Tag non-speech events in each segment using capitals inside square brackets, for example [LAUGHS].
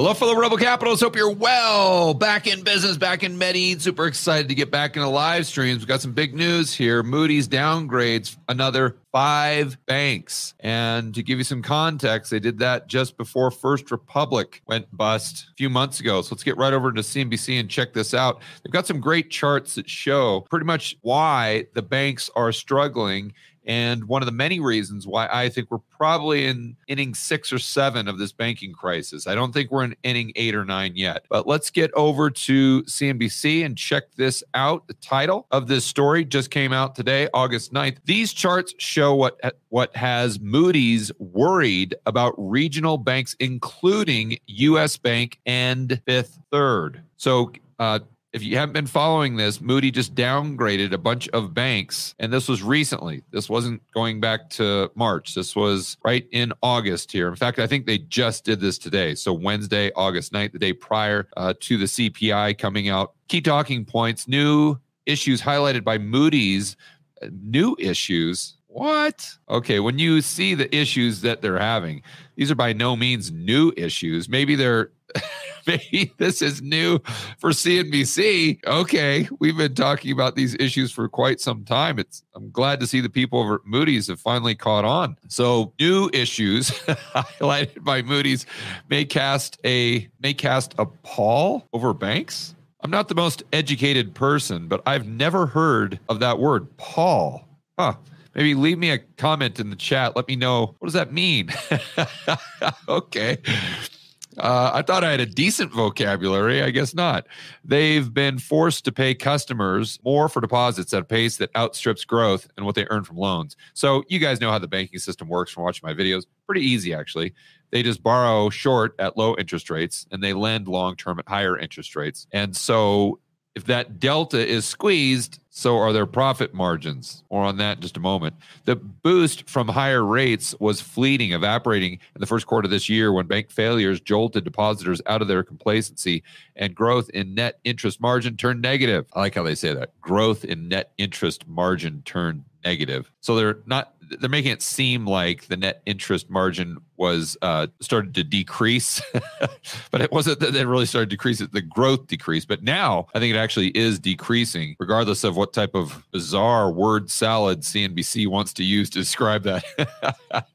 Hello, fellow Rebel Capitals. Hope you're well. Back in business, back in Medellin. Super excited to get back into live streams. We've got some big news here. Moody's downgrades another five banks. And to give you some context, they did that just before First Republic went bust a few months ago. So let's get right over to CNBC and check this out. They've got some great charts that show pretty much why the banks are struggling and one of the many reasons why I think we're probably in inning six or seven of this banking crisis. I don't think we're in inning eight or nine yet. But let's get over to CNBC and check this out. The title of this story just came out today, August 9th. These charts show what what has Moody's worried about regional banks, including US Bank and Fifth Third. So uh, if you haven't been following this, Moody just downgraded a bunch of banks, and this was recently. This wasn't going back to March. This was right in August here. In fact, I think they just did this today. So Wednesday, August 9th, the day prior uh, to the CPI coming out. Key talking points, new issues highlighted by Moody's, uh, new issues. What? Okay, when you see the issues that they're having, these are by no means new issues. Maybe they're [LAUGHS] maybe this is new for CNBC. Okay, we've been talking about these issues for quite some time. It's I'm glad to see the people over at Moody's have finally caught on. So new issues [LAUGHS] highlighted by Moody's may cast a may cast a pall over banks. I'm not the most educated person, but I've never heard of that word, pall. Huh maybe leave me a comment in the chat. Let me know what does that mean. [LAUGHS] okay. Uh, I thought I had a decent vocabulary. I guess not. They've been forced to pay customers more for deposits at a pace that outstrips growth and what they earn from loans. So, you guys know how the banking system works from watching my videos. Pretty easy, actually. They just borrow short at low interest rates and they lend long term at higher interest rates. And so, if that delta is squeezed, so are their profit margins. More on that in just a moment. The boost from higher rates was fleeting, evaporating in the first quarter of this year when bank failures jolted depositors out of their complacency and growth in net interest margin turned negative. I like how they say that. Growth in net interest margin turned negative. So they're not they're making it seem like the net interest margin was uh, started to decrease, [LAUGHS] but it wasn't that it really started to decrease. The growth decreased, but now I think it actually is decreasing, regardless of what type of bizarre word salad CNBC wants to use to describe that. [LAUGHS]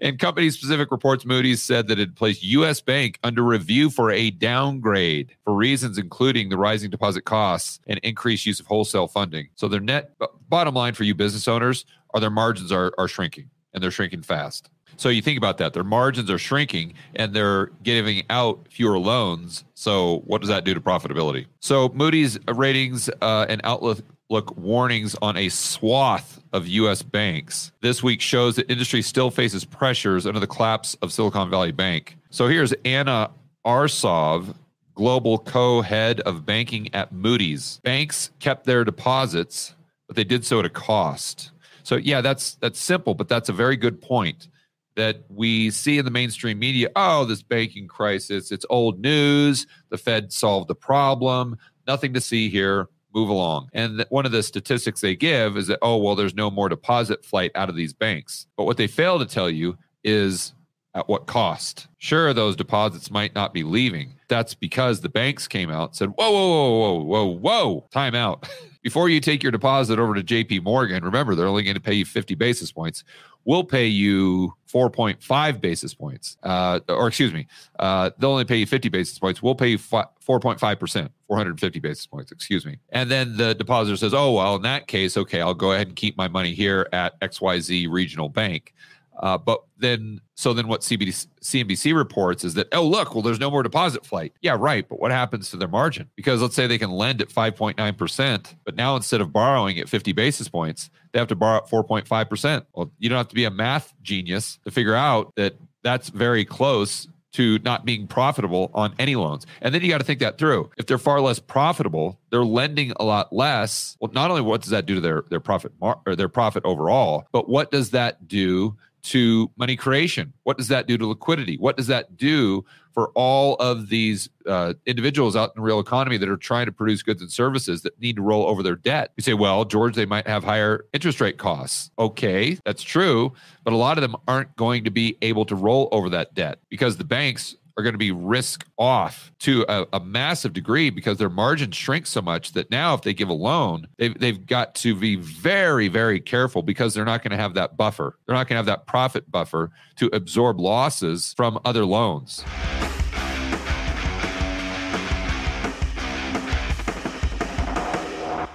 In company specific reports, Moody's said that it placed U.S. Bank under review for a downgrade for reasons including the rising deposit costs and increased use of wholesale funding. So their net bottom line for you business owners are their margins are, are shrinking and they're shrinking fast. So you think about that. Their margins are shrinking and they're giving out fewer loans. So what does that do to profitability? So Moody's ratings uh, and outlook look warnings on a swath of U.S. banks. This week shows that industry still faces pressures under the collapse of Silicon Valley Bank. So here's Ana Arsov, global co-head of banking at Moody's. Banks kept their deposits, but they did so at a cost. So yeah, that's that's simple, but that's a very good point that we see in the mainstream media oh this banking crisis it's old news the fed solved the problem nothing to see here move along and one of the statistics they give is that oh well there's no more deposit flight out of these banks but what they fail to tell you is at what cost sure those deposits might not be leaving that's because the banks came out and said whoa whoa whoa whoa whoa whoa time out [LAUGHS] before you take your deposit over to jp morgan remember they're only going to pay you 50 basis points we'll pay you 4.5 basis points, uh, or excuse me, uh, they'll only pay you 50 basis points. We'll pay you 4.5%, 450 basis points, excuse me. And then the depositor says, oh, well, in that case, okay, I'll go ahead and keep my money here at XYZ Regional Bank. Uh, but then, so then what CBD, CNBC reports is that, oh, look, well, there's no more deposit flight. Yeah, right. But what happens to their margin? Because let's say they can lend at 5.9%, but now instead of borrowing at 50 basis points, they have to borrow at 4.5%. Well, you don't have to be a math genius to figure out that that's very close to not being profitable on any loans. And then you got to think that through. If they're far less profitable, they're lending a lot less. Well, not only what does that do to their their profit mar- or their profit overall, but what does that do to money creation? What does that do to liquidity? What does that do for all of these uh, individuals out in the real economy that are trying to produce goods and services that need to roll over their debt? You say, well, George, they might have higher interest rate costs. Okay, that's true. But a lot of them aren't going to be able to roll over that debt because the banks are going to be risk off to a, a, massive degree because their margins shrink so much that now if they give a loan, they've, they've got to be very, very careful because they're not going to have that buffer. They're not going to have that profit buffer to absorb losses from other loans.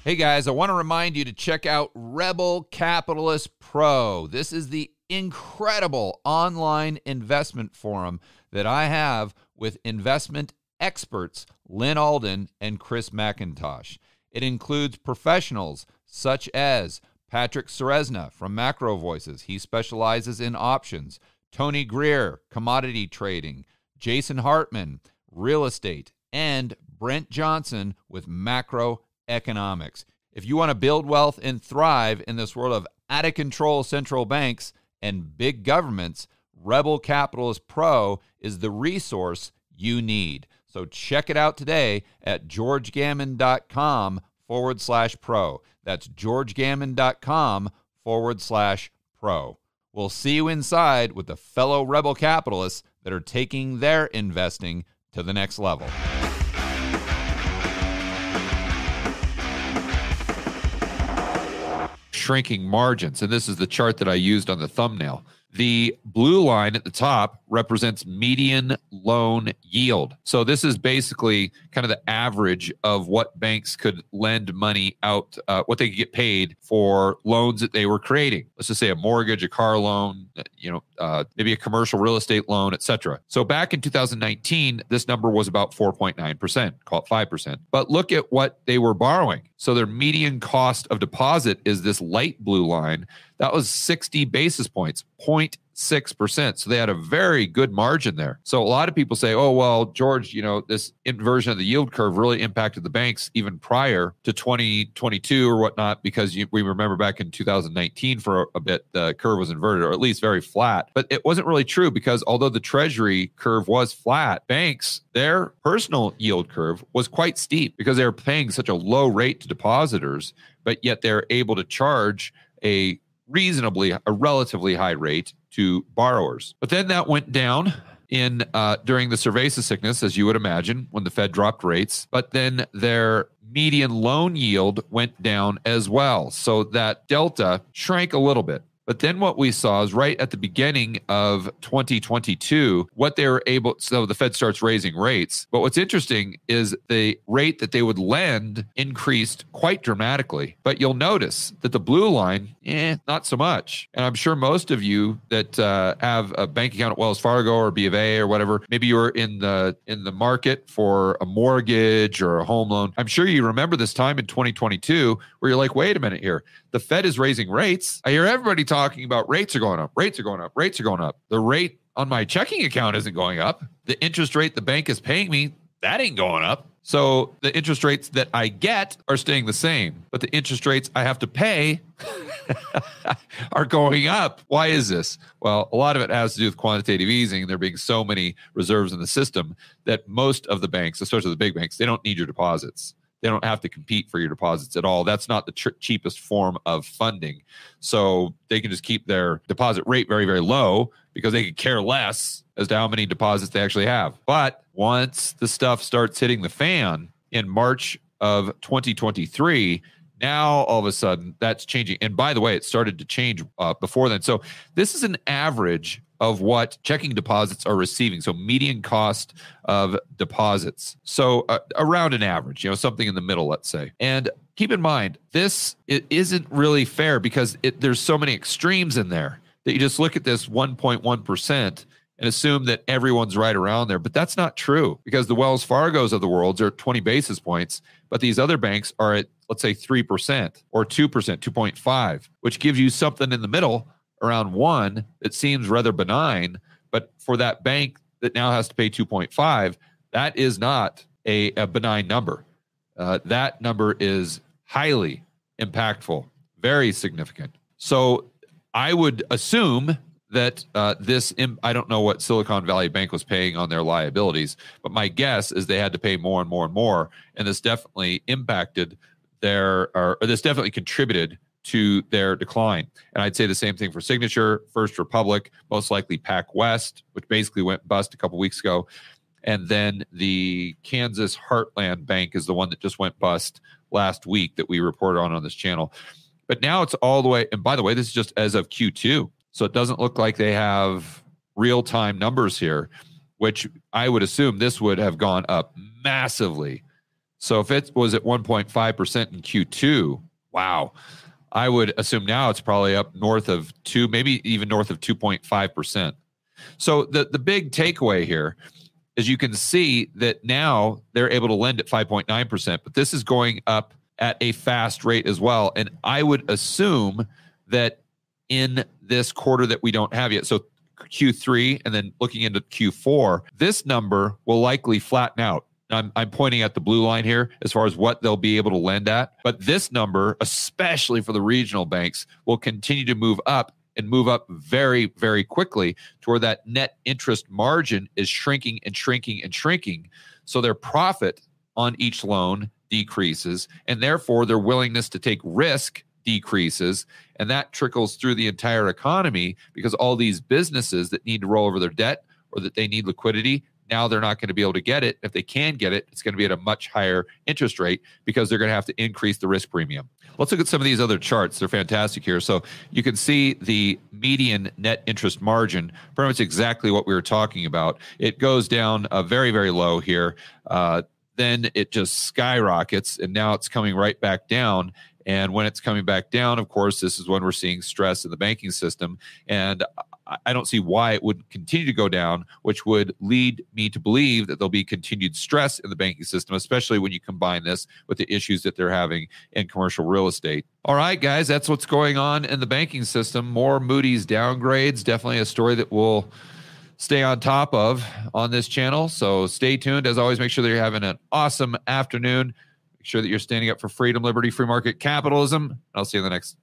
Hey guys, I want to remind you to check out Rebel Capitalist Pro. This is the incredible online investment forum that I have with investment experts Lyn Alden and Chris MacIntosh. It includes professionals such as Patrick Ceresna from Macro Voices. He specializes in options. Tony Greer, commodity trading. Jason Hartman, real estate. And Brent Johnson with macro economics. If you want to build wealth and thrive in this world of out of control central banks and big governments, Rebel Capitalist Pro is the resource you need. So check it out today at georgegammon.com forward slash pro. That's georgegammon.com forward slash pro. We'll see you inside with the fellow rebel capitalists that are taking their investing to the next level. Shrinking margins. And this is the chart that I used on the thumbnail. The blue line at the top represents median loan yield. So this is basically kind of the average of what banks could lend money out, uh, what they could get paid for loans that they were creating. Let's just say a mortgage, a car loan, you know, uh, maybe a commercial real estate loan, etc. So back in 2019, this number was about 4.9%, call it 5%. But look at what they were borrowing. So their median cost of deposit is this light blue line. That was 60 basis points, 0.6%. So they had a very good margin there. So a lot of people say, oh, well, George, you know, this inversion of the yield curve really impacted the banks even prior to 2022 or whatnot, because you, we remember back in 2019 for a, a bit, the curve was inverted or at least very flat. But it wasn't really true because although the treasury curve was flat, banks, their personal yield curve was quite steep because they were paying such a low rate to depositors, but yet they're able to charge a reasonably a relatively high rate to borrowers. But then that went down in uh, during the cerveza sickness, as you would imagine, when the Fed dropped rates. But then their median loan yield went down as well, so that delta shrank a little bit. But then what we saw is right at the beginning of 2022, what they were able, so the Fed starts raising rates. But what's interesting is the rate that they would lend increased quite dramatically. But you'll notice that the blue line, eh, not so much. And I'm sure most of you that uh, have a bank account at Wells Fargo or B of A or whatever, maybe you were in the in the market for a mortgage or a home loan. I'm sure you remember this time in 2022 where you're like, wait a minute here, the Fed is raising rates. I hear everybody talking talking about rates are going up, rates are going up, rates are going up. The rate on my checking account isn't going up. The interest rate the bank is paying me, that ain't going up. So the interest rates that I get are staying the same, but the interest rates I have to pay [LAUGHS] are going up. Why is this? Well, a lot of it has to do with quantitative easing. There being so many reserves in the system that most of the banks, especially the big banks, they don't need your deposits. They don't have to compete for your deposits at all. That's not the tr- cheapest form of funding. So they can just keep their deposit rate very, very low because they could care less as to how many deposits they actually have. But once the stuff starts hitting the fan in March of 2023, now all of a sudden that's changing. And by the way, it started to change uh, before then. So this is an average of what checking deposits are receiving. So median cost of deposits. So uh, around an average, you know, something in the middle, let's say. And keep in mind, this it isn't really fair because it, there's so many extremes in there that you just look at this 1.1% and assume that everyone's right around there. But that's not true because the Wells Fargos of the world are 20 basis points, but these other banks are at, let's say, 3% or 2%, 2.5, which gives you something in the middle around one that seems rather benign, but for that bank that now has to pay 2.5, that is not a, a benign number. Uh, that number is highly impactful, very significant. So I would assume that uh, this, I don't know what Silicon Valley Bank was paying on their liabilities, but my guess is they had to pay more and more and more. And this definitely impacted their, or, or this definitely contributed to their decline. And I'd say the same thing for Signature, First Republic, most likely Pac West, which basically went bust a couple weeks ago. And then the Kansas Heartland Bank is the one that just went bust last week that we reported on on this channel. But now it's all the way. And by the way, this is just as of Q2. So it doesn't look like they have real time numbers here, which I would assume this would have gone up massively. So if it was at 1.5% in Q2, wow. I would assume now it's probably up north of two, maybe even north of 2.5%. So the, the big takeaway here is you can see that now they're able to lend at 5.9%, but this is going up at a fast rate as well. And I would assume that in this quarter that we don't have yet, so Q3 and then looking into Q4, this number will likely flatten out. I'm, I'm pointing at the blue line here as far as what they'll be able to lend at. But this number, especially for the regional banks, will continue to move up and move up very, very quickly to where that net interest margin is shrinking and shrinking and shrinking. So their profit on each loan decreases, and therefore their willingness to take risk decreases. And that trickles through the entire economy because all these businesses that need to roll over their debt or that they need liquidity, now they're not going to be able to get it. If they can get it, it's going to be at a much higher interest rate because they're going to have to increase the risk premium. Let's look at some of these other charts. They're fantastic here. So you can see the median net interest margin, pretty much exactly what we were talking about. It goes down uh, very, very low here. Uh, then it just skyrockets, and now it's coming right back down. And when it's coming back down, of course, this is when we're seeing stress in the banking system. And I don't see why it would continue to go down, which would lead me to believe that there'll be continued stress in the banking system, especially when you combine this with the issues that they're having in commercial real estate. All right, guys, that's what's going on in the banking system. More Moody's downgrades, definitely a story that we'll stay on top of on this channel. So stay tuned. As always, make sure that you're having an awesome afternoon. Make sure that you're standing up for freedom, liberty, free market capitalism. I'll see you in the next